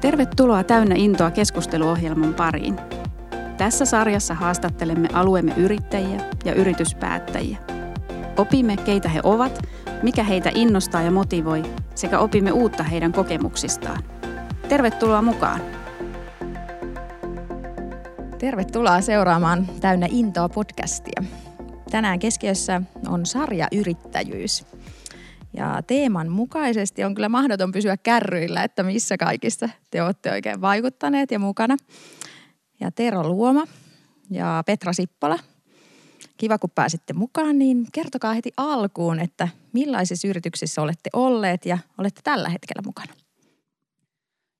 Tervetuloa Täynnä intoa keskusteluohjelman pariin. Tässä sarjassa haastattelemme alueemme yrittäjiä ja yrityspäättäjiä. Opimme, keitä he ovat, mikä heitä innostaa ja motivoi, sekä opimme uutta heidän kokemuksistaan. Tervetuloa mukaan! Tervetuloa seuraamaan Täynnä intoa podcastia. Tänään keskiössä on sarjayrittäjyys. Ja teeman mukaisesti on kyllä mahdoton pysyä kärryillä, että missä kaikissa te olette oikein vaikuttaneet ja mukana. Ja Tero Luoma ja Petra Sippola, kiva kun pääsitte mukaan, niin kertokaa heti alkuun, että millaisissa yrityksissä olette olleet ja olette tällä hetkellä mukana.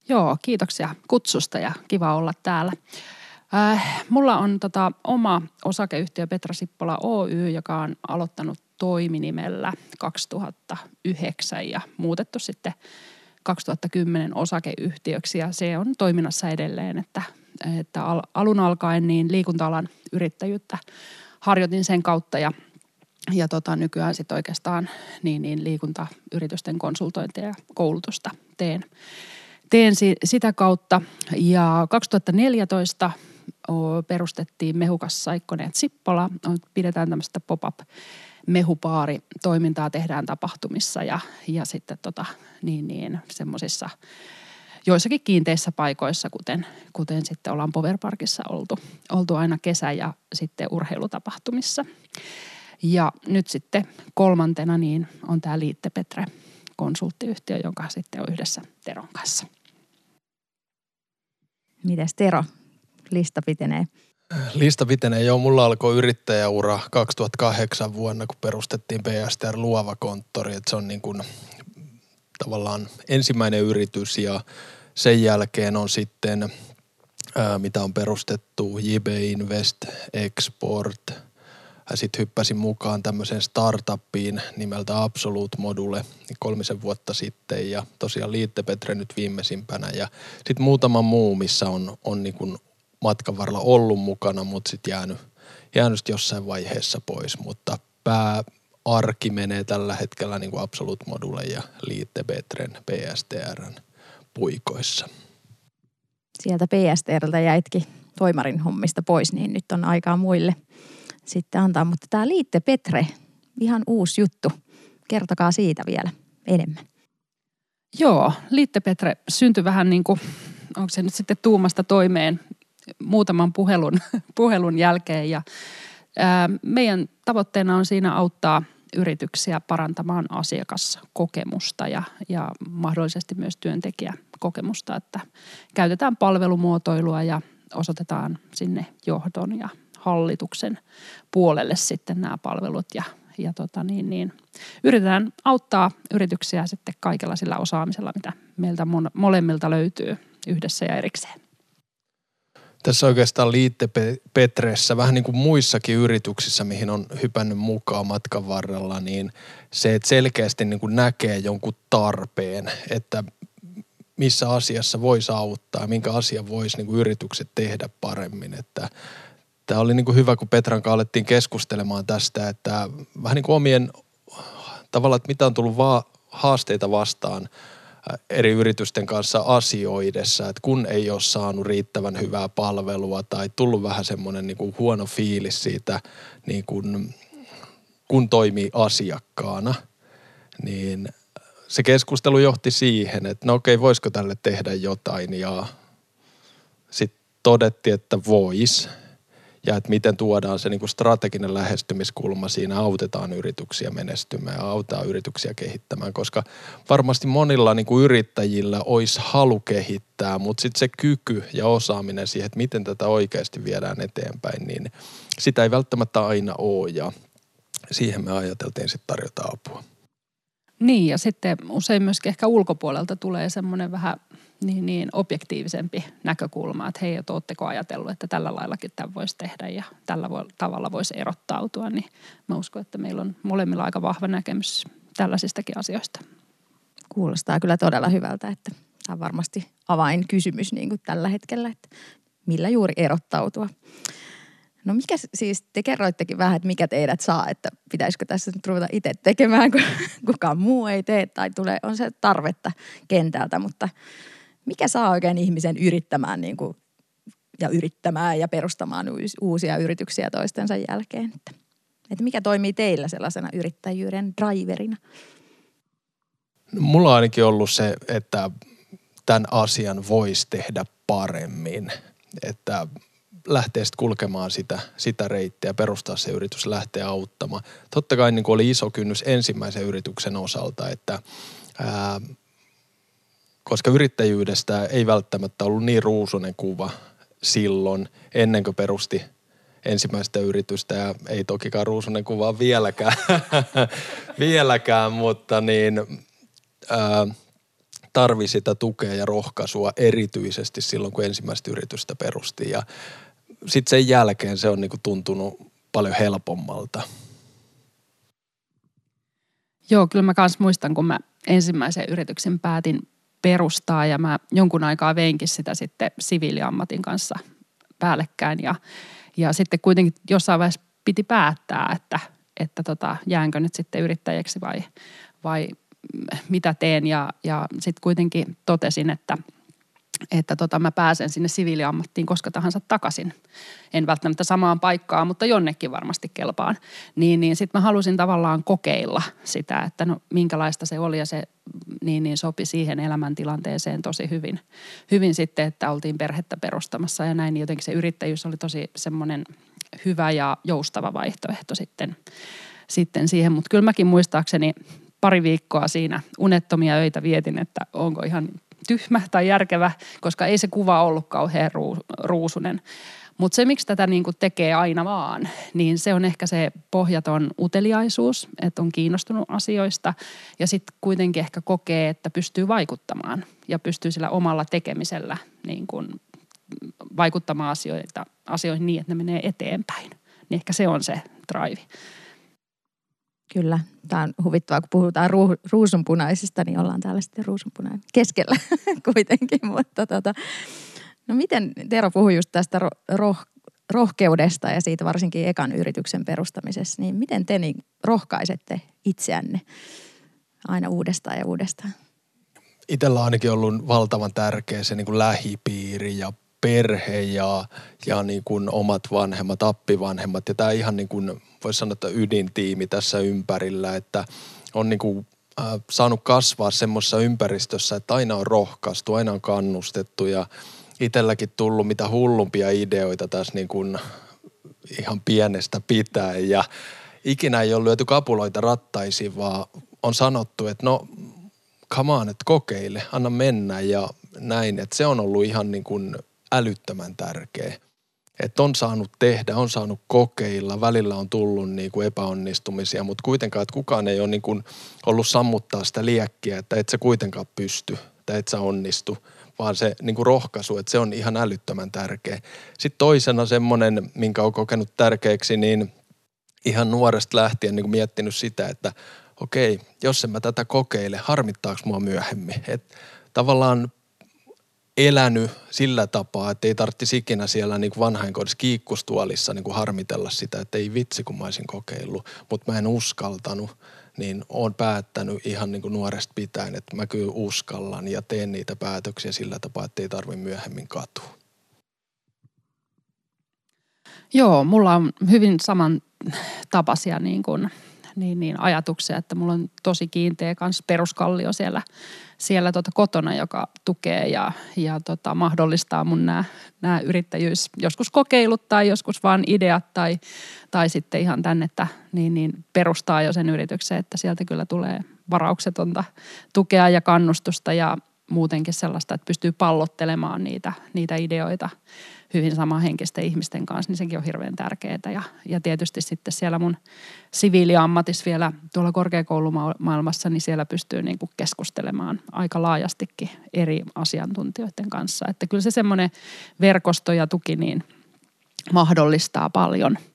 Joo, kiitoksia kutsusta ja kiva olla täällä. Äh, mulla on tota oma osakeyhtiö Petra Sippola Oy, joka on aloittanut toiminimellä 2009 ja muutettu sitten 2010 osakeyhtiöksi ja se on toiminnassa edelleen, että, että alun alkaen niin liikunta-alan yrittäjyyttä harjoitin sen kautta ja, ja tota, nykyään sitten oikeastaan niin, niin liikuntayritysten konsultointia ja koulutusta teen, teen sitä kautta ja 2014 perustettiin Mehukas Saikkonen ja Sippola. Pidetään tämmöistä pop-up mehupaari toimintaa tehdään tapahtumissa ja, ja sitten tota, niin, niin, semmoisissa joissakin kiinteissä paikoissa, kuten, kuten sitten ollaan Powerparkissa oltu, oltu aina kesä- ja sitten urheilutapahtumissa. Ja nyt sitten kolmantena niin on tämä Liitte Petre konsulttiyhtiö, jonka sitten on yhdessä Teron kanssa. Mites Tero? Lista pitenee. Lista pitenee jo. Mulla alkoi yrittäjäura 2008 vuonna, kun perustettiin PSTR Luova konttori. Et se on niin kuin tavallaan ensimmäinen yritys ja sen jälkeen on sitten, ää, mitä on perustettu, JB Invest, Export. Sitten hyppäsin mukaan tämmöiseen startuppiin nimeltä Absolute Module kolmisen vuotta sitten ja tosiaan Liitte Petre nyt viimeisimpänä ja sitten muutama muu, missä on, on niin kuin matkan varrella ollut mukana, mutta sitten jäänyt, jäänyt jossain vaiheessa pois. Mutta pääarki menee tällä hetkellä niin kuin Absolute Module ja Liitte Betren PSTRn puikoissa. Sieltä PSTRltä jäitkin toimarin hommista pois, niin nyt on aikaa muille sitten antaa. Mutta tämä Liitte Petre, ihan uusi juttu. Kertokaa siitä vielä enemmän. Joo, Liitte Petre syntyi vähän niin kuin, onko se nyt sitten tuumasta toimeen muutaman puhelun, puhelun jälkeen. Ja meidän tavoitteena on siinä auttaa yrityksiä parantamaan asiakaskokemusta ja, ja mahdollisesti myös työntekijäkokemusta, että käytetään palvelumuotoilua ja osoitetaan sinne johdon ja hallituksen puolelle sitten nämä palvelut. Ja, ja tota niin, niin, yritetään auttaa yrityksiä sitten kaikella sillä osaamisella, mitä meiltä molemmilta löytyy yhdessä ja erikseen tässä oikeastaan liitte Petressä, vähän niin kuin muissakin yrityksissä, mihin on hypännyt mukaan matkan varrella, niin se, että selkeästi niin kuin näkee jonkun tarpeen, että missä asiassa voisi auttaa, minkä asian voisi niin kuin yritykset tehdä paremmin. Että tämä oli niin kuin hyvä, kun Petran kanssa alettiin keskustelemaan tästä, että vähän niin kuin omien tavallaan, että mitä on tullut vaan haasteita vastaan – eri yritysten kanssa asioidessa, että kun ei ole saanut riittävän hyvää palvelua tai tullut vähän semmoinen niin kuin huono fiilis siitä, niin kuin, kun toimii asiakkaana, niin se keskustelu johti siihen, että no okei, voisiko tälle tehdä jotain. Ja sitten todettiin, että vois ja että miten tuodaan se niin kuin strateginen lähestymiskulma siinä, autetaan yrityksiä menestymään ja autetaan yrityksiä kehittämään, koska varmasti monilla niin kuin yrittäjillä olisi halu kehittää, mutta sitten se kyky ja osaaminen siihen, että miten tätä oikeasti viedään eteenpäin, niin sitä ei välttämättä aina ole ja siihen me ajateltiin sitten tarjota apua. Niin ja sitten usein myöskin ehkä ulkopuolelta tulee semmoinen vähän niin, niin objektiivisempi näkökulma, että hei, että ootteko ajatellut, että tällä laillakin tämän voisi tehdä ja tällä voi, tavalla voisi erottautua, niin mä uskon, että meillä on molemmilla aika vahva näkemys tällaisistakin asioista. Kuulostaa kyllä todella hyvältä, että tämä on varmasti avainkysymys niin kuin tällä hetkellä, että millä juuri erottautua. No mikä siis, te kerroittekin vähän, että mikä teidät saa, että pitäisikö tässä nyt ruveta itse tekemään, kun kukaan muu ei tee tai tulee, on se tarvetta kentältä, mutta mikä saa oikein ihmisen yrittämään niin kuin, ja yrittämään ja perustamaan uusia yrityksiä toistensa jälkeen? Että, että mikä toimii teillä sellaisena yrittäjyyden driverina? Mulla on ainakin ollut se, että tämän asian voisi tehdä paremmin. Että lähtee sitten kulkemaan sitä, sitä reittiä, perustaa se yritys, lähtee auttamaan. Totta kai niin oli iso kynnys ensimmäisen yrityksen osalta, että ää, koska yrittäjyydestä ei välttämättä ollut niin ruusunen kuva silloin, ennen kuin perusti ensimmäistä yritystä ja ei tokikaan ruusunen kuva vieläkään, vieläkään mutta niin ää, tarvi sitä tukea ja rohkaisua erityisesti silloin, kun ensimmäistä yritystä perusti ja sitten sen jälkeen se on niinku tuntunut paljon helpommalta. Joo, kyllä mä kans muistan, kun mä ensimmäisen yrityksen päätin perustaa ja mä jonkun aikaa veinkin sitä sitten siviiliammatin kanssa päällekkäin ja, ja sitten kuitenkin jossain vaiheessa piti päättää, että, että tota, jäänkö nyt sitten yrittäjäksi vai, vai mitä teen ja, ja sitten kuitenkin totesin, että – että tota, mä pääsen sinne siviiliammattiin koska tahansa takaisin. En välttämättä samaan paikkaan, mutta jonnekin varmasti kelpaan. Niin, niin sitten mä halusin tavallaan kokeilla sitä, että no minkälaista se oli ja se niin, niin sopi siihen elämäntilanteeseen tosi hyvin. Hyvin sitten, että oltiin perhettä perustamassa ja näin. Niin jotenkin se yrittäjyys oli tosi semmoinen hyvä ja joustava vaihtoehto sitten, sitten siihen. Mutta kyllä mäkin muistaakseni pari viikkoa siinä unettomia öitä vietin, että onko ihan tyhmä tai järkevä, koska ei se kuva ollut kauhean ruusunen. Mutta se, miksi tätä niinku tekee aina vaan, niin se on ehkä se pohjaton uteliaisuus, että on kiinnostunut asioista ja sitten kuitenkin ehkä kokee, että pystyy vaikuttamaan ja pystyy sillä omalla tekemisellä niin kun vaikuttamaan asioita, asioihin niin, että ne menee eteenpäin. Niin ehkä se on se drive. Kyllä, tämä on huvittavaa, kun puhutaan ruu, ruusunpunaisista, niin ollaan täällä sitten ruusunpunainen keskellä kuitenkin. Mutta tota, no miten, Tero puhui just tästä ro, roh, rohkeudesta ja siitä varsinkin ekan yrityksen perustamisessa, niin miten te niin rohkaisette itseänne aina uudestaan ja uudestaan? Itellä on ainakin ollut valtavan tärkeä se niin kuin lähipiiri ja perhe ja, ja niin kuin omat vanhemmat, appivanhemmat. Ja tämä ihan niin kuin, voisi sanoa, että ydintiimi tässä ympärillä, että on niin kuin, äh, saanut kasvaa semmoisessa ympäristössä, että aina on rohkaistu, aina on kannustettu ja itselläkin tullut mitä hullumpia ideoita tässä niin kuin ihan pienestä pitäen ja ikinä ei ole lyöty kapuloita rattaisiin, vaan on sanottu, että no come on, että kokeile, anna mennä ja näin. Että se on ollut ihan niin kuin älyttömän tärkeä. Että on saanut tehdä, on saanut kokeilla, välillä on tullut niin kuin epäonnistumisia, mutta kuitenkaan, että kukaan ei ole niin kuin ollut sammuttaa sitä liekkiä, että et se kuitenkaan pysty tai et sä onnistu, vaan se niin kuin rohkaisu, että se on ihan älyttömän tärkeä. Sitten toisena semmoinen, minkä on kokenut tärkeäksi, niin ihan nuoresta lähtien niin kuin miettinyt sitä, että okei, jos en mä tätä kokeile, harmittaako mua myöhemmin. Et tavallaan elänyt sillä tapaa, että ei tarvitsisi ikinä siellä niin vanhainkodissa kiikkustuolissa niin kuin harmitella sitä, että ei vitsi kun mä olisin kokeillut, mutta mä en uskaltanut, niin oon päättänyt ihan niin kuin nuoresta pitäen, että mä kyllä uskallan ja teen niitä päätöksiä sillä tapaa, että ei tarvi myöhemmin katua. Joo, mulla on hyvin saman tapaisia niin kuin, niin, niin ajatuksia, että mulla on tosi kiinteä kans peruskallio siellä siellä tota kotona, joka tukee ja, ja tota mahdollistaa mun nämä yrittäjyys, joskus kokeilut tai joskus vaan ideat tai, tai sitten ihan tänne, että niin, niin perustaa jo sen yrityksen, että sieltä kyllä tulee varauksetonta tukea ja kannustusta ja muutenkin sellaista, että pystyy pallottelemaan niitä, niitä ideoita hyvin samanhenkisten ihmisten kanssa, niin sekin on hirveän tärkeää. Ja, ja tietysti sitten siellä mun siviiliammatissa vielä tuolla korkeakoulumaailmassa, niin siellä pystyy niin kuin keskustelemaan aika laajastikin eri asiantuntijoiden kanssa. Että kyllä se semmoinen verkosto ja tuki niin mahdollistaa paljon –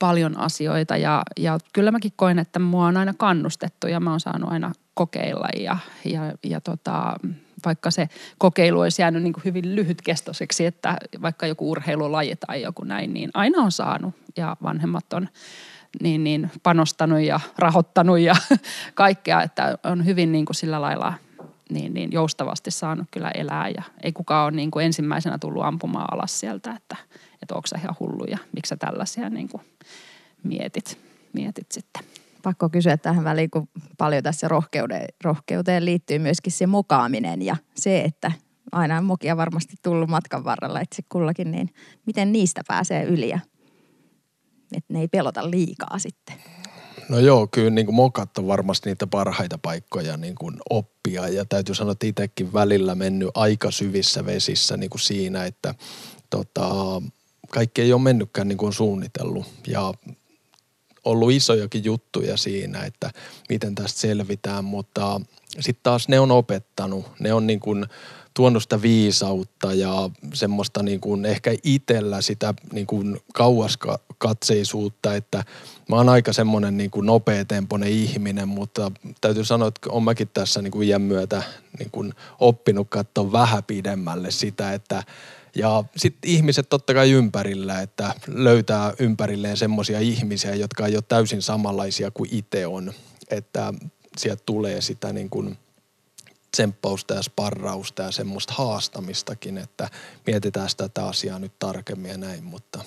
paljon asioita ja, ja kyllä mäkin koen, että mua on aina kannustettu ja mä oon saanut aina kokeilla ja, ja, ja tota, vaikka se kokeilu olisi jäänyt niin kuin hyvin lyhytkestoiseksi, että vaikka joku urheilulaji tai joku näin, niin aina on saanut ja vanhemmat on niin, niin panostanut ja rahoittanut ja kaikkea, että on hyvin niin kuin sillä lailla niin, niin joustavasti saanut kyllä elää ja ei kukaan ole niin kuin ensimmäisenä tullut ampumaan alas sieltä, että, että onko ihan hullu ja miksi sä tällaisia niin kuin mietit, mietit sitten. Pakko kysyä tähän väliin, kun paljon tässä rohkeuteen, rohkeuteen liittyy myöskin se mokaaminen ja se, että aina on mokia varmasti tullut matkan varrella itse kullakin, niin miten niistä pääsee yli ja että ne ei pelota liikaa sitten? No joo, kyllä niin kuin mokat on varmasti niitä parhaita paikkoja niin kuin oppia ja täytyy sanoa, että itsekin välillä mennyt aika syvissä vesissä niin kuin siinä, että tota, kaikki ei ole mennytkään niin kuin suunnitellut ja ollut isojakin juttuja siinä, että miten tästä selvitään, mutta sitten taas ne on opettanut, ne on niin kuin tuonut sitä viisautta ja semmoista niin kuin ehkä itsellä sitä niin kuin kauaskatseisuutta, että mä oon aika semmoinen niin kuin nopeatempoinen ihminen, mutta täytyy sanoa, että on mäkin tässä niin kuin iän myötä niin kuin oppinut katsoa vähän pidemmälle sitä, että ja sitten ihmiset totta kai ympärillä, että löytää ympärilleen semmoisia ihmisiä, jotka ei ole täysin samanlaisia kuin itse on. Että sieltä tulee sitä niin kuin – tsemppausta ja sparrausta ja semmoista haastamistakin, että mietitään sitä tätä asiaa nyt tarkemmin ja näin, mutta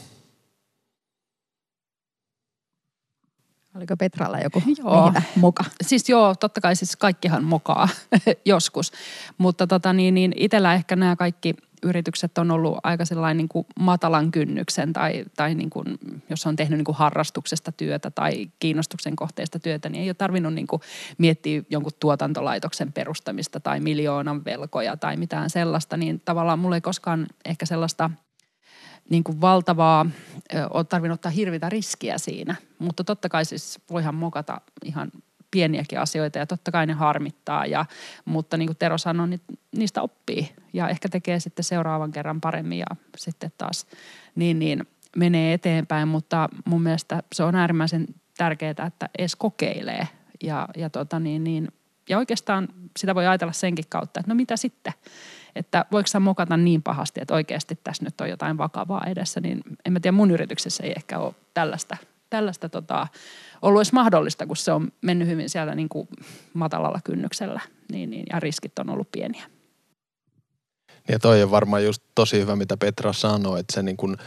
Oliko Petralla joku joo. moka? Siis joo, totta kai siis kaikkihan mokaa joskus. Mutta tota niin, niin itsellä ehkä nämä kaikki yritykset on ollut aika sellainen niin kuin matalan kynnyksen tai, tai niin kuin, jos on tehnyt niin kuin harrastuksesta työtä tai kiinnostuksen kohteesta työtä, niin ei ole tarvinnut niin kuin miettiä jonkun tuotantolaitoksen perustamista tai miljoonan velkoja tai mitään sellaista, niin tavallaan mulla ei koskaan ehkä sellaista niin kuin valtavaa, ole tarvinnut ottaa hirvitä riskiä siinä. Mutta totta kai siis voihan mokata ihan pieniäkin asioita ja totta kai ne harmittaa. Ja, mutta niin kuin Tero sanoi, niin niistä oppii ja ehkä tekee sitten seuraavan kerran paremmin ja sitten taas niin, niin menee eteenpäin. Mutta mun mielestä se on äärimmäisen tärkeää, että edes kokeilee ja, ja, tota niin, niin, ja oikeastaan sitä voi ajatella senkin kautta, että no mitä sitten? Että voiko sä mokata niin pahasti, että oikeasti tässä nyt on jotain vakavaa edessä, niin en mä tiedä, mun yrityksessä ei ehkä ole tällaista, tällaista tota, ollut edes mahdollista, kun se on mennyt hyvin siellä niin kuin matalalla kynnyksellä niin, niin, ja riskit on ollut pieniä. Ja toi on varmaan just tosi hyvä, mitä Petra sanoi, että se niin kuin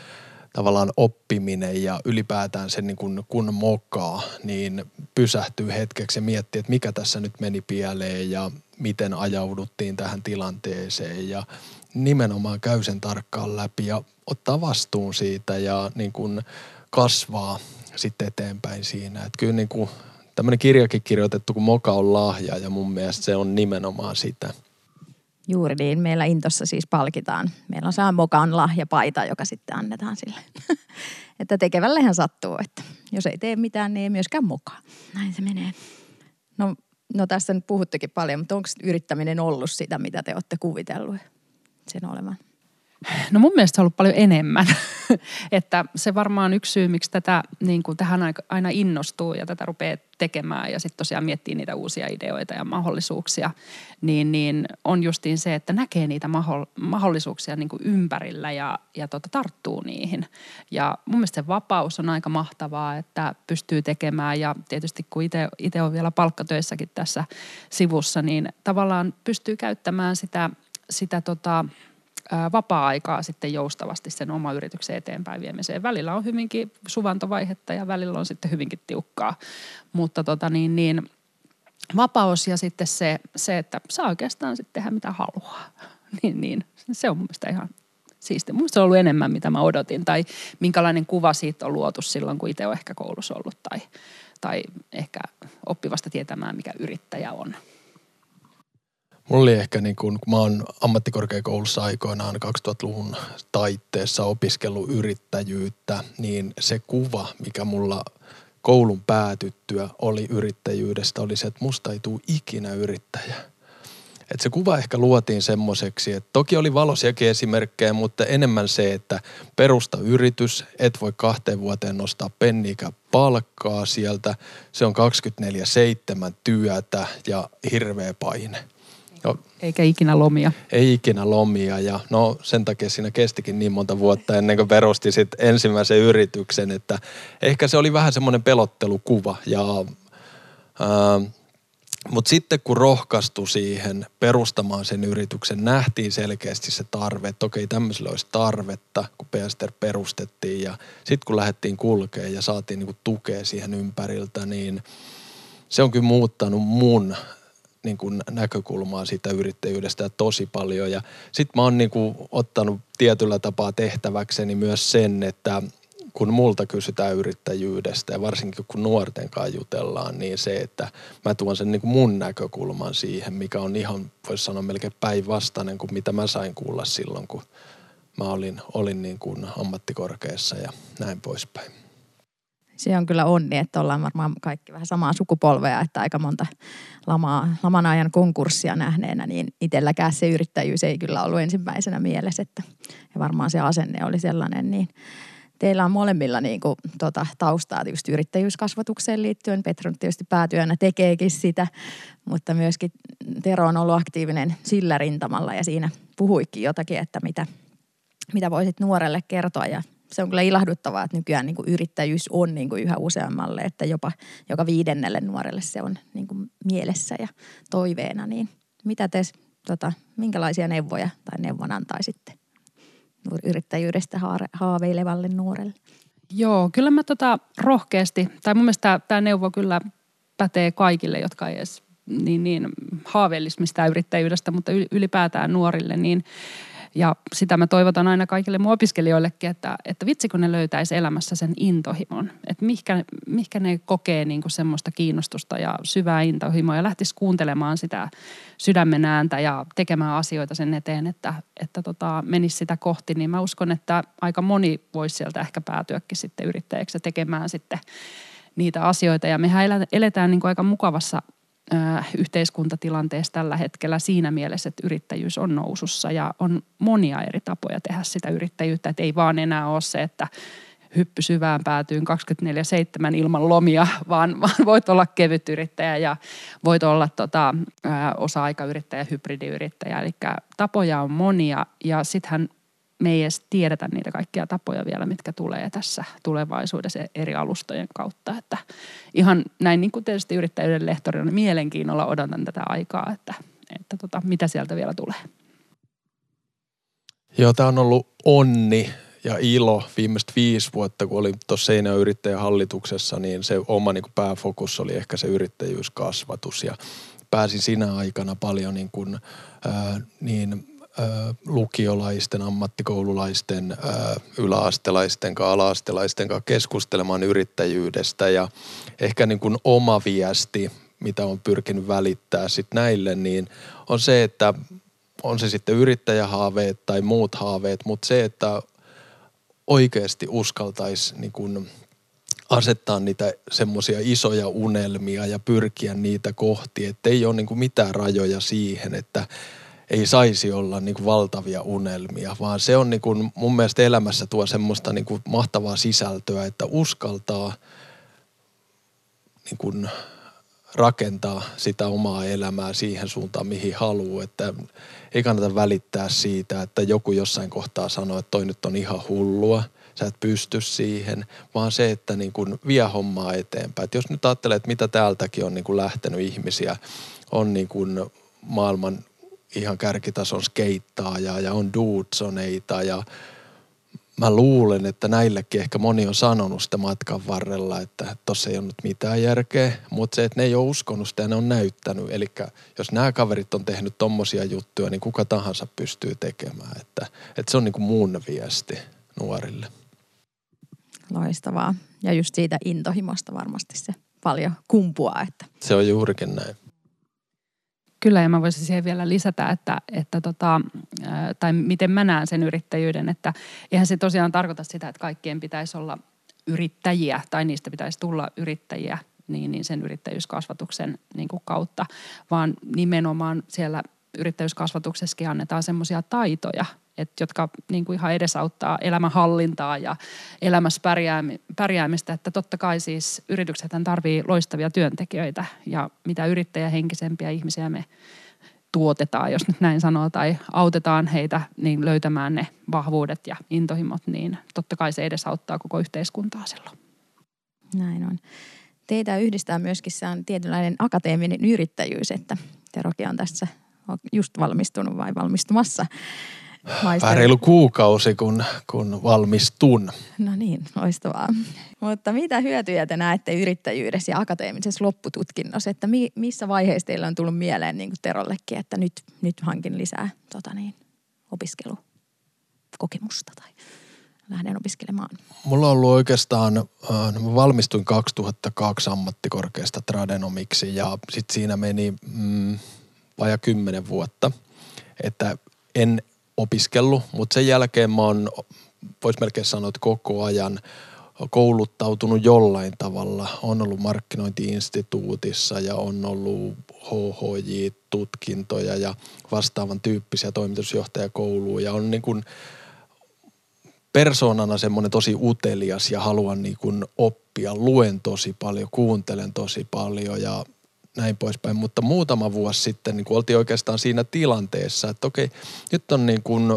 tavallaan oppiminen ja ylipäätään se niin kuin, kun mokaa, niin pysähtyy hetkeksi ja miettii, että mikä tässä nyt meni pieleen ja miten ajauduttiin tähän tilanteeseen ja nimenomaan käy sen tarkkaan läpi ja ottaa vastuun siitä ja niin kuin kasvaa sitten eteenpäin siinä. Että kyllä niin kuin tämmöinen kirjakin kirjoitettu, kun moka on lahja ja mun mielestä se on nimenomaan sitä. Juuri niin. Meillä Intossa siis palkitaan. Meillä on se Mokan lahjapaita, joka sitten annetaan sille. että tekevällehän sattuu, että jos ei tee mitään, niin ei myöskään mokaa. Näin se menee. No, no tästä nyt puhuttekin paljon, mutta onko yrittäminen ollut sitä, mitä te olette kuvitellut sen olevan? No mun mielestä se on ollut paljon enemmän. että se varmaan yksi syy, miksi tätä niin kuin tähän aina innostuu ja tätä rupeaa tekemään ja sitten tosiaan miettii niitä uusia ideoita ja mahdollisuuksia, niin, niin on justiin se, että näkee niitä mahdollisuuksia niin kuin ympärillä ja, ja tota, tarttuu niihin. Ja mun mielestä se vapaus on aika mahtavaa, että pystyy tekemään ja tietysti kun itse on vielä palkkatöissäkin tässä sivussa, niin tavallaan pystyy käyttämään sitä, sitä tota, vapaa-aikaa sitten joustavasti sen oma yrityksen eteenpäin viemiseen. Välillä on hyvinkin suvantovaihetta ja välillä on sitten hyvinkin tiukkaa, mutta tota niin, niin vapaus ja sitten se, se, että saa oikeastaan sitten tehdä mitä haluaa. niin, niin, se on mun mielestä ihan siisti. Mun se on ollut enemmän, mitä mä odotin, tai minkälainen kuva siitä on luotu silloin, kun itse on ehkä koulussa ollut, tai, tai ehkä oppivasta tietämään, mikä yrittäjä on. Mulla oli ehkä niin kun, kun mä oon ammattikorkeakoulussa aikoinaan 2000-luvun taitteessa opiskellut yrittäjyyttä, niin se kuva, mikä mulla koulun päätyttyä oli yrittäjyydestä, oli se, että musta ei tule ikinä yrittäjä. Et se kuva ehkä luotiin semmoiseksi, että toki oli valosiakin esimerkkejä, mutta enemmän se, että perusta yritys, et voi kahteen vuoteen nostaa penniikä palkkaa sieltä. Se on 24-7 työtä ja hirveä paine – No, Eikä ikinä lomia. Ei ikinä lomia ja no sen takia siinä kestikin niin monta vuotta ennen kuin perusti sit ensimmäisen yrityksen, että ehkä se oli vähän semmoinen pelottelukuva ja ää, Mutta sitten kun rohkastui siihen perustamaan sen yrityksen, nähtiin selkeästi se tarve, että okei tämmöisellä olisi tarvetta, kun PSTR perustettiin ja sitten kun lähdettiin kulkea ja saatiin niinku tukea siihen ympäriltä, niin se on kyllä muuttanut mun niin kuin näkökulmaa siitä yrittäjyydestä tosi paljon. Ja sitten mä oon niin kuin ottanut tietyllä tapaa tehtäväkseni myös sen, että kun multa kysytään yrittäjyydestä ja varsinkin kun nuorten kanssa jutellaan, niin se, että mä tuon sen niin kuin mun näkökulman siihen, mikä on ihan, voisi sanoa melkein päinvastainen kuin mitä mä sain kuulla silloin, kun mä olin, olin niin kuin ammattikorkeassa ja näin poispäin. Se on kyllä onni, että ollaan varmaan kaikki vähän samaa sukupolvea, että aika monta lamaa, laman ajan konkurssia nähneenä, niin itselläkään se yrittäjyys ei kyllä ollut ensimmäisenä mielessä. Että, ja varmaan se asenne oli sellainen, niin teillä on molemmilla niin kuin, tota, taustaa tietysti yrittäjyyskasvatukseen liittyen. Petra tietysti päätyönä tekeekin sitä, mutta myöskin Tero on ollut aktiivinen sillä rintamalla ja siinä puhuikin jotakin, että mitä, mitä voisit nuorelle kertoa ja se on kyllä ilahduttavaa, että nykyään niin kuin yrittäjyys on niin kuin yhä useammalle, että jopa joka viidennelle nuorelle se on niin kuin mielessä ja toiveena. Niin mitä te, tota, minkälaisia neuvoja tai neuvon antaisitte yrittäjyydestä haaveilevalle nuorelle? Joo, kyllä mä tota rohkeasti, tai mun mielestä tämä neuvo kyllä pätee kaikille, jotka ei edes niin, niin haaveilisi mistään yrittäjyydestä, mutta ylipäätään nuorille, niin ja sitä mä toivotan aina kaikille mun opiskelijoillekin, että, että vitsi kun ne löytäisi elämässä sen intohimon. Että mihkä, mihkä ne kokee niin kuin semmoista kiinnostusta ja syvää intohimoa ja lähtisi kuuntelemaan sitä sydämen ääntä ja tekemään asioita sen eteen, että, että tota, menisi sitä kohti. Niin mä uskon, että aika moni voisi sieltä ehkä päätyäkin sitten yrittäjäksi tekemään sitten niitä asioita. Ja mehän eletään niin kuin aika mukavassa yhteiskuntatilanteessa tällä hetkellä siinä mielessä, että yrittäjyys on nousussa ja on monia eri tapoja tehdä sitä yrittäjyyttä. Että ei vaan enää ole se, että hyppy syvään päätyyn 24-7 ilman lomia, vaan, vaan voit olla kevyt yrittäjä ja voit olla tota, osa-aikayrittäjä, hybridiyrittäjä. Eli tapoja on monia ja sittenhän me ei edes tiedetä niitä kaikkia tapoja vielä, mitkä tulee tässä tulevaisuudessa eri alustojen kautta. Että ihan näin niin kuin tietysti yrittäjyyden lehtorina niin mielenkiinnolla odotan tätä aikaa, että, että tota, mitä sieltä vielä tulee. Joo, tämä on ollut onni ja ilo viimeiset viisi vuotta, kun olin tuossa Seinäjoen yrittäjän hallituksessa, niin se oma niin kuin pääfokus oli ehkä se yrittäjyyskasvatus ja pääsin siinä aikana paljon niin kuin, ää, niin lukiolaisten, ammattikoululaisten, yläastelaisten kanssa, alaastelaisten kanssa keskustelemaan yrittäjyydestä ja ehkä niin kuin oma viesti, mitä on pyrkinyt välittää sit näille, niin on se, että on se sitten yrittäjähaaveet tai muut haaveet, mutta se, että oikeasti uskaltaisi niin kuin asettaa niitä semmoisia isoja unelmia ja pyrkiä niitä kohti, että ei ole niin kuin mitään rajoja siihen, että ei saisi olla niin kuin valtavia unelmia, vaan se on niin kuin mun mielestä elämässä tuo semmoista niin kuin mahtavaa sisältöä, että uskaltaa niin kuin rakentaa sitä omaa elämää siihen suuntaan, mihin haluaa. Että ei kannata välittää siitä, että joku jossain kohtaa sanoo, että toi nyt on ihan hullua, sä et pysty siihen, vaan se, että niin kuin vie hommaa eteenpäin. Et jos nyt ajattelee, että mitä täältäkin on niin kuin lähtenyt ihmisiä, on niin kuin maailman ihan kärkitason skeittaaja ja on dudesoneita ja mä luulen, että näillekin ehkä moni on sanonut sitä matkan varrella, että tossa ei ole nyt mitään järkeä, mutta se, että ne ei ole uskonut sitä ja ne on näyttänyt. Eli jos nämä kaverit on tehnyt tommosia juttuja, niin kuka tahansa pystyy tekemään. Että, että se on niin kuin mun viesti nuorille. Loistavaa. Ja just siitä intohimosta varmasti se paljon kumpuaa. Että... Se on juurikin näin. Kyllä, ja mä voisin siihen vielä lisätä, että, että tota, tai miten mä näen sen yrittäjyyden, että eihän se tosiaan tarkoita sitä, että kaikkien pitäisi olla yrittäjiä tai niistä pitäisi tulla yrittäjiä niin, niin sen yrittäjyyskasvatuksen niin kuin kautta, vaan nimenomaan siellä yrittäjyyskasvatuksessakin annetaan semmoisia taitoja, et, jotka niin kuin ihan edesauttaa elämänhallintaa ja elämässä pärjäämistä. Että totta kai siis yritykset tarvii loistavia työntekijöitä ja mitä yrittäjähenkisempiä ihmisiä me tuotetaan, jos nyt näin sanoo, tai autetaan heitä niin löytämään ne vahvuudet ja intohimot, niin totta kai se edesauttaa koko yhteiskuntaa silloin. Näin on. teitä yhdistää myöskin se on tietynlainen akateeminen yrittäjyys, että Terokin on tässä just valmistunut vai valmistumassa Vähän reilu kuukausi, kun, kun valmistun. No niin, loistavaa. Mutta mitä hyötyjä te näette yrittäjyydessä ja akateemisessa loppututkinnossa? Että mi, missä vaiheessa teillä on tullut mieleen niin kuin Terollekin, että nyt, nyt hankin lisää tota niin, opiskelukokemusta tai lähden opiskelemaan? Mulla on ollut oikeastaan, äh, mä valmistuin 2002 ammattikorkeasta tradenomiksi ja sitten siinä meni mm, vajaa kymmenen vuotta. Että en opiskellut, mutta sen jälkeen mä oon, vois melkein sanoa, että koko ajan kouluttautunut jollain tavalla. On ollut markkinointiinstituutissa ja on ollut HHJ-tutkintoja ja vastaavan tyyppisiä toimitusjohtajakouluja. Ja on niin kuin persoonana semmoinen tosi utelias ja haluan niin kuin oppia. Luen tosi paljon, kuuntelen tosi paljon ja näin poispäin. Mutta muutama vuosi sitten niin kuin oltiin oikeastaan siinä tilanteessa, että okei, nyt on niin kuin, ö,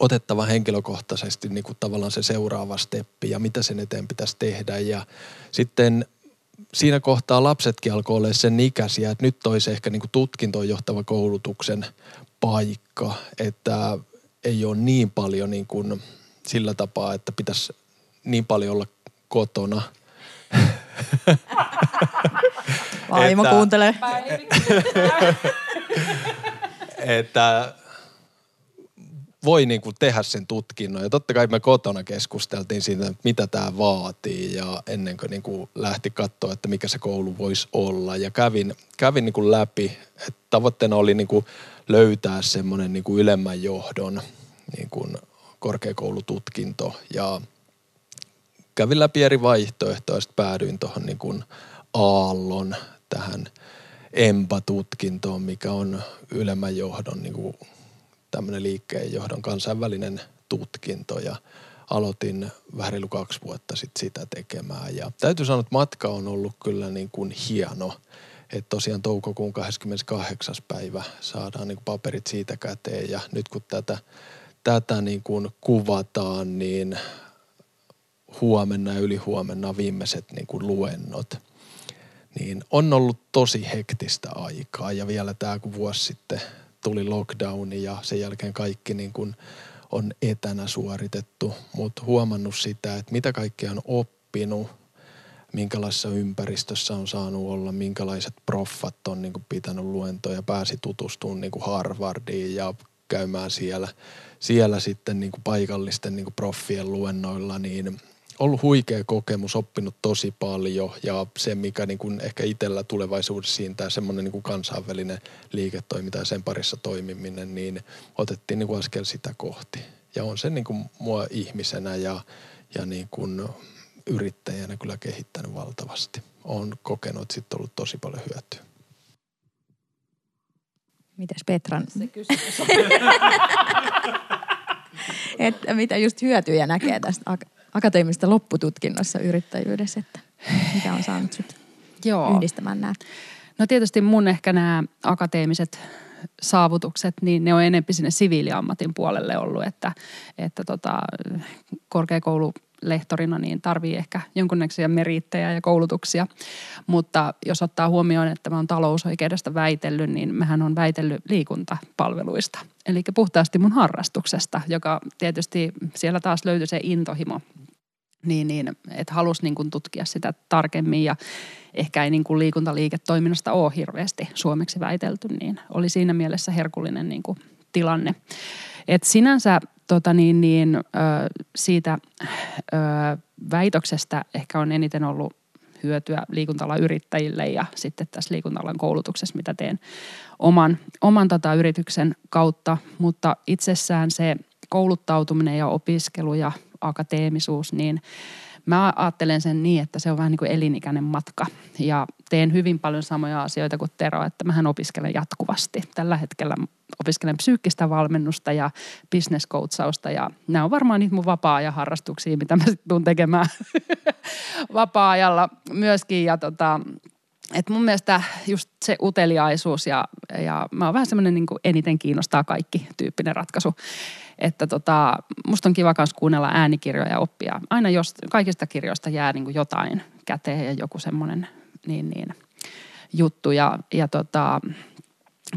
otettava henkilökohtaisesti niin kuin tavallaan se seuraava steppi ja mitä sen eteen pitäisi tehdä. Ja sitten siinä kohtaa lapsetkin alkoi olla sen ikäisiä, että nyt olisi ehkä niin kuin tutkintoon johtava koulutuksen paikka, että ei ole niin paljon niin kuin sillä tapaa, että pitäisi niin paljon olla kotona – Vaimo että, kuuntelee. että voi niin kuin tehdä sen tutkinnon. Ja totta kai me kotona keskusteltiin siitä, mitä tämä vaatii ja ennen kuin, niin kuin lähti katsoa, että mikä se koulu voisi olla. Ja kävin, kävin niin kuin läpi, että tavoitteena oli niin kuin löytää semmoinen niin kuin ylemmän johdon niin kuin korkeakoulututkinto ja kävin läpi eri vaihtoehtoja, sitten päädyin tuohon niin kuin Aallon tähän EMPA-tutkintoon, mikä on ylemmän johdon niin kuin tämmöinen liikkeen johdon kansainvälinen tutkinto ja aloitin vähän reilu kaksi vuotta sitten sitä tekemään. Ja täytyy sanoa, että matka on ollut kyllä niin kuin hieno. Että tosiaan toukokuun 28. päivä saadaan niin kuin paperit siitä käteen ja nyt kun tätä, tätä niin kuin kuvataan, niin huomenna ja ylihuomenna viimeiset niin kuin luennot. Niin on ollut tosi hektistä aikaa. Ja vielä tämä kun vuosi sitten tuli lockdown ja sen jälkeen kaikki niin kuin on etänä suoritettu, mutta huomannut sitä, että mitä kaikkea on oppinut, minkälaisessa ympäristössä on saanut olla, minkälaiset proffat on niin kuin pitänyt luentoja, pääsi tutustumaan niin kuin Harvardiin ja käymään siellä, siellä sitten niin kuin paikallisten niin kuin proffien luennoilla, niin ollut huikea kokemus, oppinut tosi paljon ja se, mikä niin kuin ehkä itsellä tulevaisuudessa tämä semmoinen niin kuin kansainvälinen liiketoiminta ja sen parissa toimiminen, niin otettiin niin kuin askel sitä kohti. Ja on se niin kuin mua ihmisenä ja, ja niin kuin yrittäjänä kyllä kehittänyt valtavasti. Olen kokenut, että siitä on ollut tosi paljon hyötyä. Mitäs Petran? Se kysymys. että mitä just hyötyjä näkee tästä akateemisesta loppututkinnossa yrittäjyydessä, että mitä on saanut sut Joo. yhdistämään nämä? No tietysti mun ehkä nämä akateemiset saavutukset, niin ne on enempi sinne siviiliammatin puolelle ollut, että, että tota, korkeakoulu lehtorina niin tarvii ehkä jonkunnäköisiä meriittejä ja koulutuksia. Mutta jos ottaa huomioon, että mä oon talousoikeudesta väitellyt, niin mähän on väitellyt liikuntapalveluista. Eli puhtaasti mun harrastuksesta, joka tietysti siellä taas löytyi se intohimo niin, niin että halusi niin kuin tutkia sitä tarkemmin ja ehkä ei niin kuin liikuntaliiketoiminnasta ole hirveästi suomeksi väitelty, niin oli siinä mielessä herkullinen niin kuin tilanne. Et sinänsä tota niin, niin, ö, siitä ö, väitöksestä ehkä on eniten ollut hyötyä liikuntalan yrittäjille ja sitten tässä liikuntalan koulutuksessa, mitä teen oman, oman tota yrityksen kautta. Mutta itsessään se kouluttautuminen ja opiskelu ja akateemisuus, niin mä ajattelen sen niin, että se on vähän niin kuin elinikäinen matka. Ja teen hyvin paljon samoja asioita kuin Tero, että mähän opiskelen jatkuvasti. Tällä hetkellä opiskelen psyykkistä valmennusta ja bisneskoutsausta ja nämä on varmaan niitä mun vapaa-ajan harrastuksia, mitä mä sitten tuun tekemään vapaa-ajalla myöskin. Ja tota, et mun mielestä just se uteliaisuus ja, ja mä oon vähän semmoinen niin eniten kiinnostaa kaikki tyyppinen ratkaisu. Että tota, musta on kiva myös kuunnella äänikirjoja ja oppia. Aina jos, kaikista kirjoista jää niin jotain käteen ja joku semmoinen niin, niin, juttu. Ja, ja tota,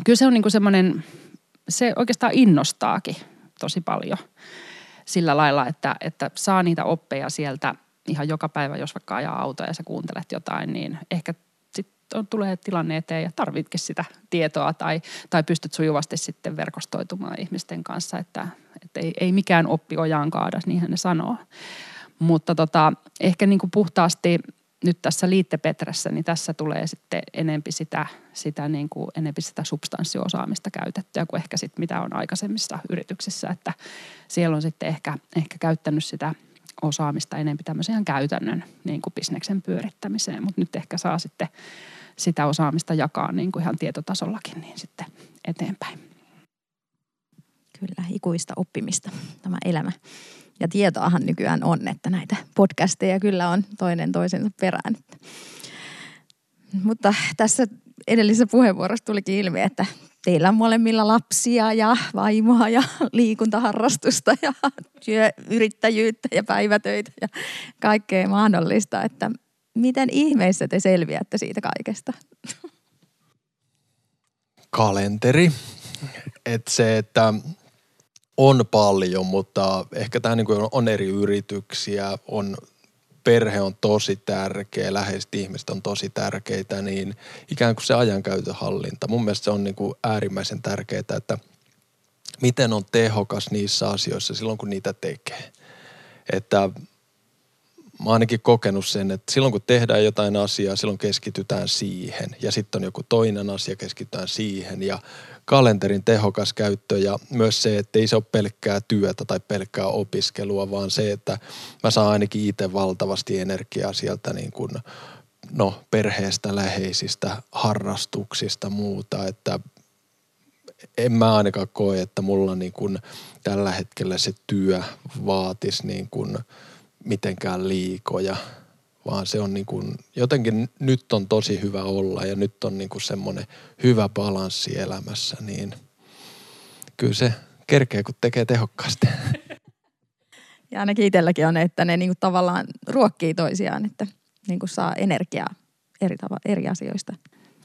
kyllä se on niin semmoinen, se oikeastaan innostaakin tosi paljon sillä lailla, että, että saa niitä oppeja sieltä ihan joka päivä, jos vaikka ajaa autoa ja sä kuuntelet jotain, niin ehkä sitten tulee tilanne eteen ja tarvitkin sitä tietoa tai, tai pystyt sujuvasti sitten verkostoitumaan ihmisten kanssa, että, että ei, ei mikään oppi ojaan kaada, niin ne sanoo. Mutta tota, ehkä niin kuin puhtaasti nyt tässä liittepetressä, niin tässä tulee sitten enempi sitä, sitä, niin kuin, enempi sitä substanssiosaamista käytettyä kuin ehkä sitten mitä on aikaisemmissa yrityksissä, että siellä on sitten ehkä, ehkä käyttänyt sitä osaamista enempi tämmöisen käytännön niin kuin bisneksen pyörittämiseen, mutta nyt ehkä saa sitten sitä osaamista jakaa niin kuin ihan tietotasollakin niin sitten eteenpäin. Kyllä, ikuista oppimista tämä elämä. Ja tietoahan nykyään on, että näitä podcasteja kyllä on toinen toisensa perään. Mutta tässä edellisessä puheenvuorossa tulikin ilmi, että teillä on molemmilla lapsia ja vaimoa ja liikuntaharrastusta ja työyrittäjyyttä ja päivätöitä ja kaikkea mahdollista. Että miten ihmeessä te selviätte siitä kaikesta? Kalenteri. Että se, että on paljon, mutta ehkä tämä niin on eri yrityksiä, on perhe on tosi tärkeä, läheiset ihmiset on tosi tärkeitä, niin ikään kuin se ajankäytön hallinta. Mun mielestä se on niin kuin äärimmäisen tärkeää, että miten on tehokas niissä asioissa silloin, kun niitä tekee. Että mä ainakin kokenut sen, että silloin kun tehdään jotain asiaa, silloin keskitytään siihen. Ja sitten on joku toinen asia, keskitytään siihen. Ja kalenterin tehokas käyttö ja myös se, että ei se ole pelkkää työtä tai pelkkää opiskelua, vaan se, että mä saan ainakin itse valtavasti energiaa sieltä niin kuin, no, perheestä, läheisistä, harrastuksista, muuta, että en mä ainakaan koe, että mulla niin kuin tällä hetkellä se työ vaatisi niin kuin mitenkään liikoja, vaan se on niin kuin, jotenkin nyt on tosi hyvä olla ja nyt on niin kuin semmoinen hyvä balanssi elämässä, niin kyllä se kerkee, kun tekee tehokkaasti. Ja ainakin itselläkin on, että ne niin kuin tavallaan ruokkii toisiaan, että niin kuin saa energiaa eri, tava, eri asioista.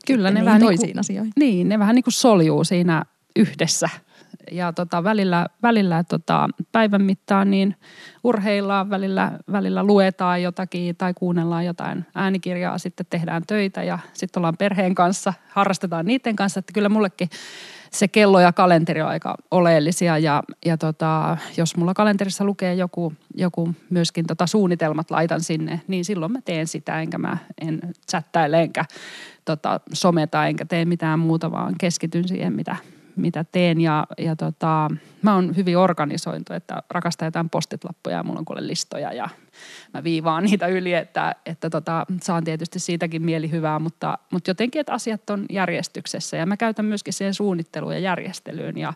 Kyllä ne vähän toisiin niin kuin, asioihin. Niin, ne vähän niin kuin soljuu siinä yhdessä ja tota, välillä, välillä tota, päivän mittaan niin urheillaan, välillä, välillä luetaan jotakin tai kuunnellaan jotain äänikirjaa, sitten tehdään töitä ja sitten ollaan perheen kanssa, harrastetaan niiden kanssa, että kyllä mullekin se kello ja kalenteri on aika oleellisia ja, ja tota, jos mulla kalenterissa lukee joku, joku myöskin tota suunnitelmat laitan sinne, niin silloin mä teen sitä, enkä mä en chattaile enkä tota, someta enkä tee mitään muuta, vaan keskityn siihen, mitä, mitä teen. Ja, ja tota, mä oon hyvin organisointu, että rakastan jotain postitlappuja ja mulla on kuule listoja ja mä viivaan niitä yli, että, että tota, saan tietysti siitäkin mieli hyvää, mutta, mutta jotenkin, että asiat on järjestyksessä. Ja mä käytän myöskin siihen suunnitteluun ja järjestelyyn ja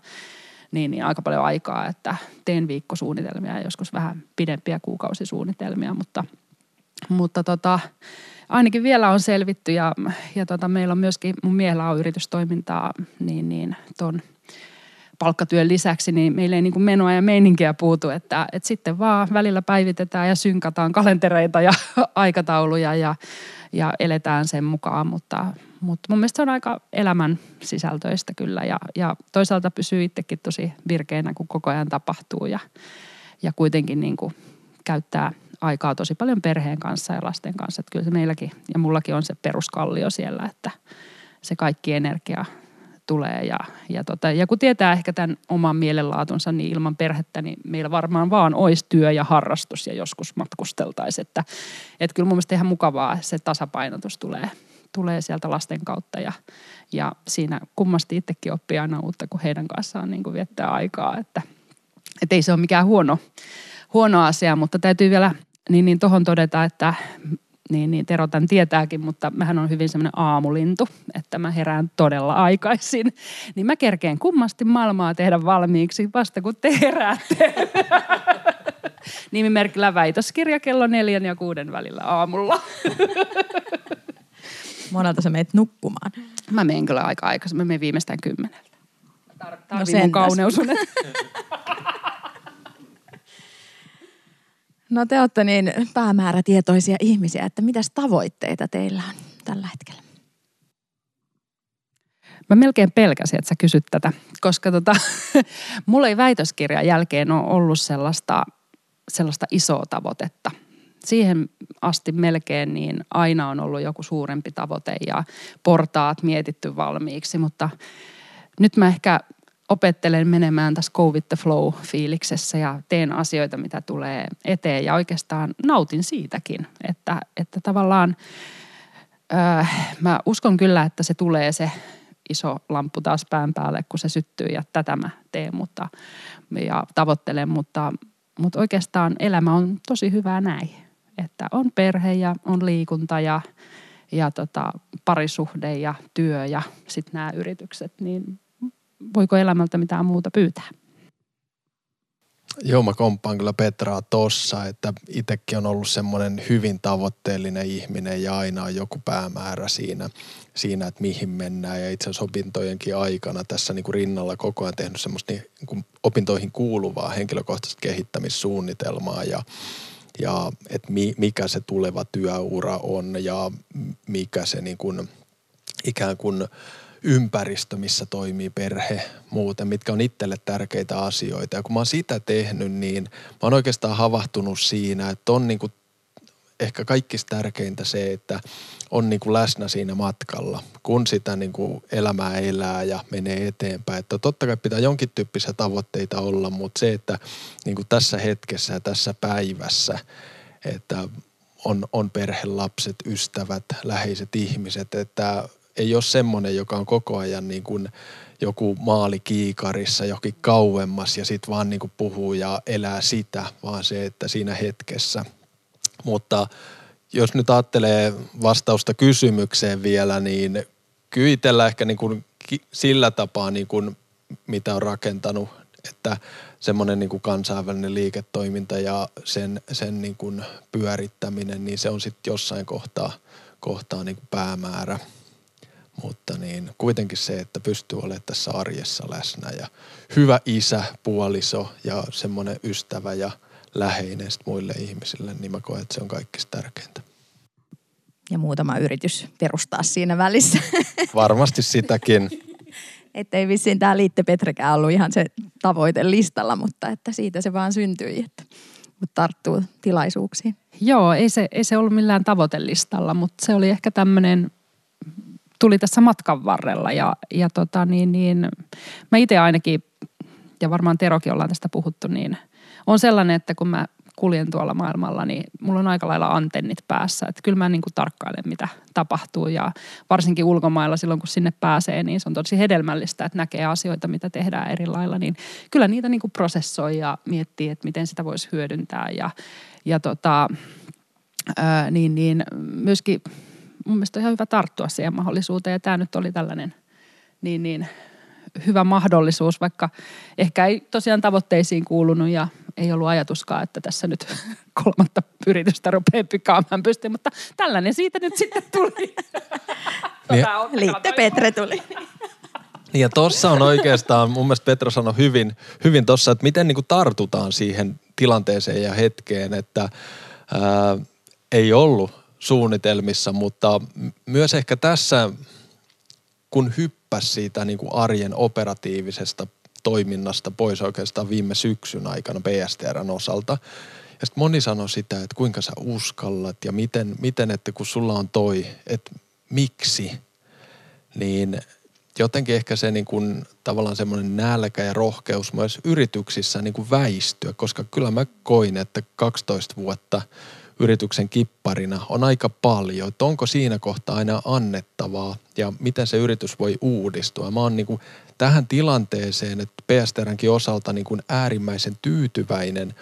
niin, niin aika paljon aikaa, että teen viikkosuunnitelmia ja joskus vähän pidempiä kuukausisuunnitelmia, mutta, mutta tota, ainakin vielä on selvitty ja, ja tota, meillä on myöskin, mun miehellä on yritystoimintaa, niin, niin ton palkkatyön lisäksi, niin meillä ei niin kuin menoa ja meininkiä puutu, että, että sitten vaan välillä päivitetään ja synkataan kalentereita ja aikatauluja ja, ja eletään sen mukaan, mutta, mutta mun mielestä se on aika elämän sisältöistä kyllä ja, ja toisaalta pysyy itsekin tosi virkeänä, kun koko ajan tapahtuu ja, ja kuitenkin niin kuin käyttää – aikaa tosi paljon perheen kanssa ja lasten kanssa. Että kyllä se meilläkin ja mullakin on se peruskallio siellä, että se kaikki energia tulee. Ja, ja, tota, ja kun tietää ehkä tämän oman mielenlaatunsa, niin ilman perhettä, niin meillä varmaan vaan olisi työ ja harrastus ja joskus matkusteltaisiin. Että, että kyllä mun mielestä ihan mukavaa se tasapainotus tulee, tulee sieltä lasten kautta ja, ja siinä kummasti itsekin oppii aina uutta, kun heidän kanssaan niin kuin viettää aikaa, että, että ei se ole mikään huono, huono asia, mutta täytyy vielä niin, niin tuohon todeta, että niin, niin Tero tämän tietääkin, mutta mähän on hyvin semmoinen aamulintu, että mä herään todella aikaisin. Niin mä kerkeen kummasti maailmaa tehdä valmiiksi vasta kun te heräätte. Nimimerkillä väitöskirja kello neljän ja kuuden välillä aamulla. Monelta sä meet nukkumaan? Mä menen kyllä aika aikaisin. Mä menen viimeistään kymmeneltä. Tarvii no mun kauneusunet. No te olette niin päämäärätietoisia ihmisiä, että mitäs tavoitteita teillä on tällä hetkellä? Mä melkein pelkäsin, että sä kysyt tätä, koska tota, mulla ei väitöskirjan jälkeen ole ollut sellaista, sellaista isoa tavoitetta. Siihen asti melkein niin aina on ollut joku suurempi tavoite ja portaat mietitty valmiiksi, mutta nyt mä ehkä opettelen menemään tässä go with the flow fiiliksessä ja teen asioita, mitä tulee eteen. Ja oikeastaan nautin siitäkin, että, että tavallaan äh, mä uskon kyllä, että se tulee se iso lamppu taas pään päälle, kun se syttyy ja tätä mä teen mutta, ja tavoittelen, mutta, mutta oikeastaan elämä on tosi hyvää näin, että on perhe ja on liikunta ja, ja tota, parisuhde ja työ ja sitten nämä yritykset, niin voiko elämältä mitään muuta pyytää? Joo, mä komppaan kyllä Petraa tossa, että itsekin on ollut semmoinen hyvin tavoitteellinen ihminen ja aina on joku päämäärä siinä, siinä että mihin mennään. Ja itse asiassa opintojenkin aikana tässä niin kuin rinnalla koko ajan tehnyt semmoista niin kuin opintoihin kuuluvaa henkilökohtaista kehittämissuunnitelmaa ja, ja että mi, mikä se tuleva työura on ja mikä se niin kuin ikään kuin – ympäristö, missä toimii perhe muuten, mitkä on itselle tärkeitä asioita. Ja kun mä oon sitä tehnyt, niin mä oon oikeastaan havahtunut siinä, että on niin kuin ehkä kaikista tärkeintä se, että on niin kuin läsnä siinä matkalla, kun sitä niin kuin elämää elää ja menee eteenpäin. Että totta kai pitää jonkin tyyppisiä tavoitteita olla, mutta se, että niin kuin tässä hetkessä ja tässä päivässä, että on, on perhe, lapset, ystävät, läheiset ihmiset, että ei ole semmoinen, joka on koko ajan niin kuin joku maali kiikarissa jokin kauemmas ja sitten vaan niin kuin puhuu ja elää sitä, vaan se, että siinä hetkessä. Mutta jos nyt ajattelee vastausta kysymykseen vielä, niin kyllä ehkä niin kuin sillä tapaa, niin kuin mitä on rakentanut, että semmoinen niin kuin kansainvälinen liiketoiminta ja sen, sen niin kuin pyörittäminen, niin se on sitten jossain kohtaa, kohtaa niin kuin päämäärä – mutta niin, kuitenkin se, että pystyy olemaan tässä arjessa läsnä ja hyvä isä, puoliso ja semmoinen ystävä ja läheinen muille ihmisille, niin mä koen, että se on kaikista tärkeintä. Ja muutama yritys perustaa siinä välissä. Varmasti sitäkin. että ei vissiin tämä Liitte Petrekään ollut ihan se tavoite listalla, mutta että siitä se vaan syntyi, että mutta tarttuu tilaisuuksiin. Joo, ei se, ei se ollut millään tavoitelistalla, mutta se oli ehkä tämmöinen tuli tässä matkan varrella ja, ja tota niin, niin, mä itse ainakin, ja varmaan Terokin ollaan tästä puhuttu, niin on sellainen, että kun mä kuljen tuolla maailmalla, niin mulla on aika lailla antennit päässä. Että kyllä mä niin kuin tarkkailen, mitä tapahtuu ja varsinkin ulkomailla silloin, kun sinne pääsee, niin se on tosi hedelmällistä, että näkee asioita, mitä tehdään eri lailla. Niin kyllä niitä niin kuin prosessoi ja miettii, että miten sitä voisi hyödyntää ja, ja tota, ää, niin, niin myöskin mun mielestä on ihan hyvä tarttua siihen mahdollisuuteen. Ja tämä nyt oli tällainen niin, niin hyvä mahdollisuus, vaikka ehkä ei tosiaan tavoitteisiin kuulunut ja ei ollut ajatuskaan, että tässä nyt kolmatta yritystä rupeaa pykaamaan pystyyn, mutta tällainen siitä nyt sitten tuli. Niin, Liitte Petre tuli. Niin ja tuossa on oikeastaan, mun mielestä Petra sanoi hyvin, hyvin tuossa, että miten niin kuin tartutaan siihen tilanteeseen ja hetkeen, että ää, ei ollut suunnitelmissa, mutta myös ehkä tässä, kun hyppäsi siitä niin kuin arjen operatiivisesta toiminnasta pois oikeastaan viime syksyn aikana PSTRn osalta. Ja sitten moni sanoi sitä, että kuinka sä uskallat ja miten, miten että kun sulla on toi, että miksi, niin jotenkin ehkä se niin kuin, tavallaan semmoinen nälkä ja rohkeus myös yrityksissä niin kuin väistyä, koska kyllä mä koin, että 12 vuotta – yrityksen kipparina on aika paljon. Että onko siinä kohtaa aina annettavaa ja miten se yritys voi uudistua. Mä oon niin kuin tähän tilanteeseen, että PSTRnkin osalta niin kuin äärimmäisen tyytyväinen,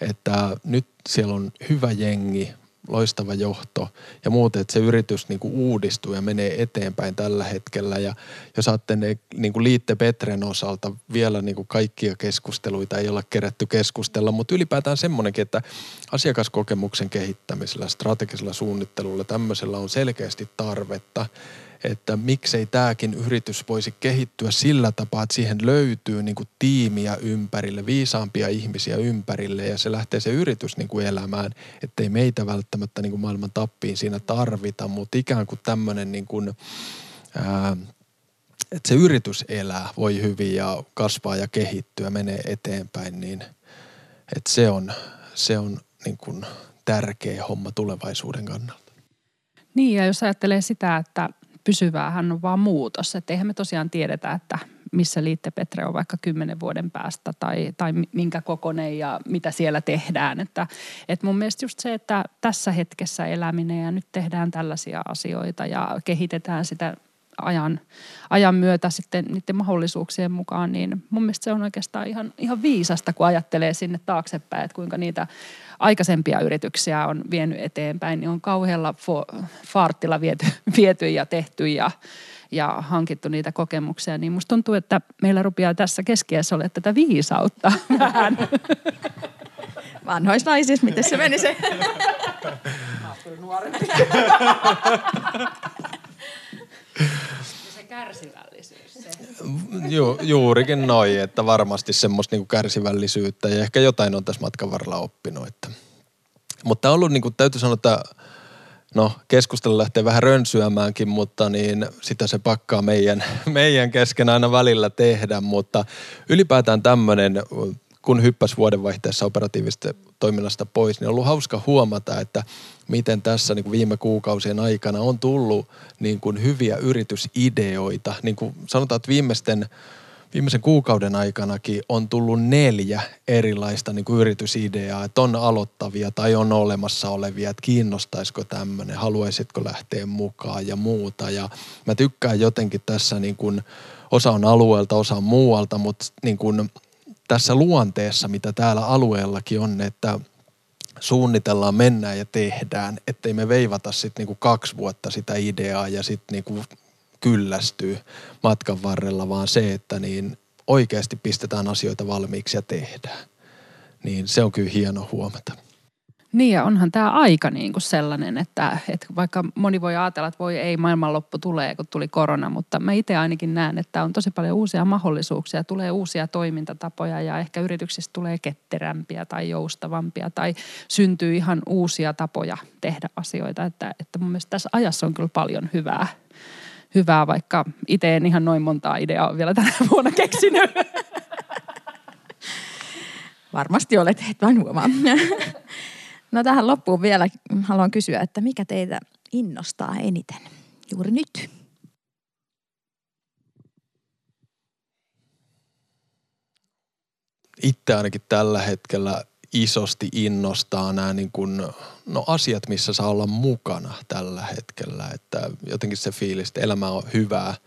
että nyt siellä on hyvä jengi, loistava johto ja muuten, että se yritys niin kuin uudistuu ja menee eteenpäin tällä hetkellä. Ja jos ne niin kuin Liitte Petren osalta vielä niin kuin kaikkia keskusteluita ei olla kerätty keskustella, mutta ylipäätään semmoinenkin, että asiakaskokemuksen kehittämisellä, strategisella suunnittelulla, tämmöisellä on selkeästi tarvetta. Että miksei tämäkin yritys voisi kehittyä sillä tapaa, että siihen löytyy niin kuin tiimiä ympärille, viisaampia ihmisiä ympärille ja se lähtee se yritys niin kuin elämään, ettei meitä välttämättä niin kuin maailman tappiin siinä tarvita, mutta ikään kuin tämmöinen niin kuin, ää, että se yritys elää, voi hyvin ja kasvaa ja kehittyä, menee eteenpäin, niin että se on, se on niin kuin tärkeä homma tulevaisuuden kannalta. Niin ja jos ajattelee sitä, että pysyväähän on vaan muutos. Että eihän me tosiaan tiedetä, että missä Liitte Petre on vaikka kymmenen vuoden päästä tai, tai minkä kokonen ja mitä siellä tehdään. Että, että mun mielestä just se, että tässä hetkessä eläminen ja nyt tehdään tällaisia asioita ja kehitetään sitä ajan, ajan myötä sitten niiden mahdollisuuksien mukaan, niin mun mielestä se on oikeastaan ihan, ihan viisasta, kun ajattelee sinne taaksepäin, että kuinka niitä aikaisempia yrityksiä on vienyt eteenpäin, niin on kauhealla fo- faartilla viety, viety ja tehty ja, ja hankittu niitä kokemuksia. Niin musta tuntuu, että meillä rupeaa tässä keskiässä olla tätä viisautta vähän. Vanhoissa naisissa, miten se meni se? se kärsivällisyys. Ju, juurikin noin, että varmasti semmoista niinku kärsivällisyyttä ja ehkä jotain on tässä matkan varrella oppinut. Että. Mutta on ollut, niin kuin, täytyy sanoa, että no keskustelu lähtee vähän rönsyämäänkin, mutta niin sitä se pakkaa meidän, meidän kesken aina välillä tehdä, mutta ylipäätään tämmöinen kun hyppäs vuodenvaihteessa operatiivisesta toiminnasta pois, niin on ollut hauska huomata, että miten tässä niin kuin viime kuukausien aikana on tullut niin kuin hyviä yritysideoita. Niin kuin sanotaan, että viimeisten, viimeisen kuukauden aikanakin on tullut neljä erilaista niin kuin yritysideaa, että on aloittavia tai on olemassa olevia, että kiinnostaisiko tämmöinen, haluaisitko lähteä mukaan ja muuta. Ja mä tykkään jotenkin tässä niin kuin, osa on alueelta, osa on muualta, mutta niin kuin tässä luonteessa, mitä täällä alueellakin on, että suunnitellaan, mennään ja tehdään, ettei me veivata sitten niinku kaksi vuotta sitä ideaa ja sitten niinku kyllästyy matkan varrella, vaan se, että niin oikeasti pistetään asioita valmiiksi ja tehdään. Niin se on kyllä hieno huomata. Niin ja onhan tämä aika niin kuin sellainen, että, että vaikka moni voi ajatella, että voi ei maailmanloppu tulee, kun tuli korona, mutta mä itse ainakin näen, että on tosi paljon uusia mahdollisuuksia, tulee uusia toimintatapoja ja ehkä yrityksistä tulee ketterämpiä tai joustavampia tai syntyy ihan uusia tapoja tehdä asioita, että, että mun mielestä tässä ajassa on kyllä paljon hyvää, hyvää vaikka itse en ihan noin montaa ideaa vielä tänä vuonna keksinyt. Varmasti olet, et vain huomaa. No tähän loppuun vielä haluan kysyä, että mikä teitä innostaa eniten juuri nyt? Itse ainakin tällä hetkellä isosti innostaa nämä niin kuin, no asiat, missä saa olla mukana tällä hetkellä. Että jotenkin se fiilis, että elämä on hyvää –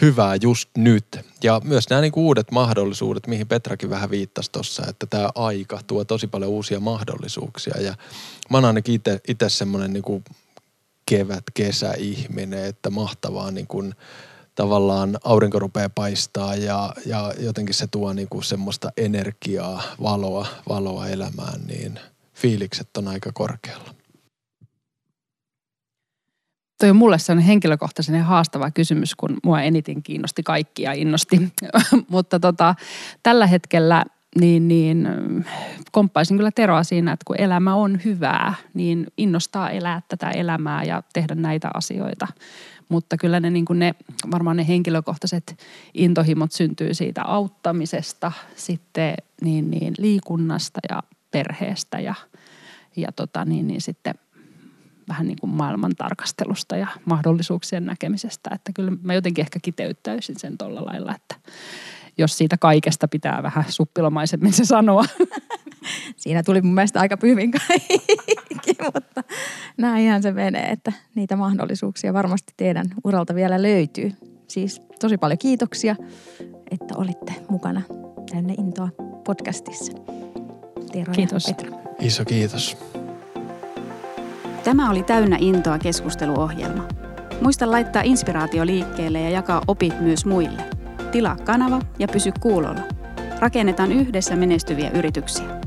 hyvää just nyt. Ja myös nämä niinku uudet mahdollisuudet, mihin Petrakin vähän viittasi tuossa, että tämä aika tuo tosi paljon uusia mahdollisuuksia. Ja mä oon ainakin itse semmoinen niinku kevät, kesäihminen, että mahtavaa niinku, tavallaan aurinko rupeaa paistaa ja, ja jotenkin se tuo niinku semmoista energiaa, valoa, valoa elämään, niin fiilikset on aika korkealla toi on mulle sellainen henkilökohtaisen haastava kysymys, kun mua eniten kiinnosti kaikki ja innosti. Mutta tota, tällä hetkellä niin, niin komppaisin kyllä Teroa siinä, että kun elämä on hyvää, niin innostaa elää tätä elämää ja tehdä näitä asioita. Mutta kyllä ne, niin ne varmaan ne henkilökohtaiset intohimot syntyy siitä auttamisesta, sitten niin, niin liikunnasta ja perheestä ja, ja tota, niin, niin sitten vähän niin kuin maailman tarkastelusta ja mahdollisuuksien näkemisestä. Että kyllä mä jotenkin ehkä kiteyttäisin sen tuolla lailla, että jos siitä kaikesta pitää vähän suppilomaisemmin se sanoa. Siinä tuli mun mielestä aika hyvin kaikki, mutta näinhän se menee, että niitä mahdollisuuksia varmasti teidän uralta vielä löytyy. Siis tosi paljon kiitoksia, että olitte mukana tänne Intoa podcastissa. Tero Kiitos. Petra. Iso kiitos. Tämä oli Täynnä intoa keskusteluohjelma. Muista laittaa inspiraatio liikkeelle ja jakaa opit myös muille. Tilaa kanava ja pysy kuulolla. Rakennetaan yhdessä menestyviä yrityksiä.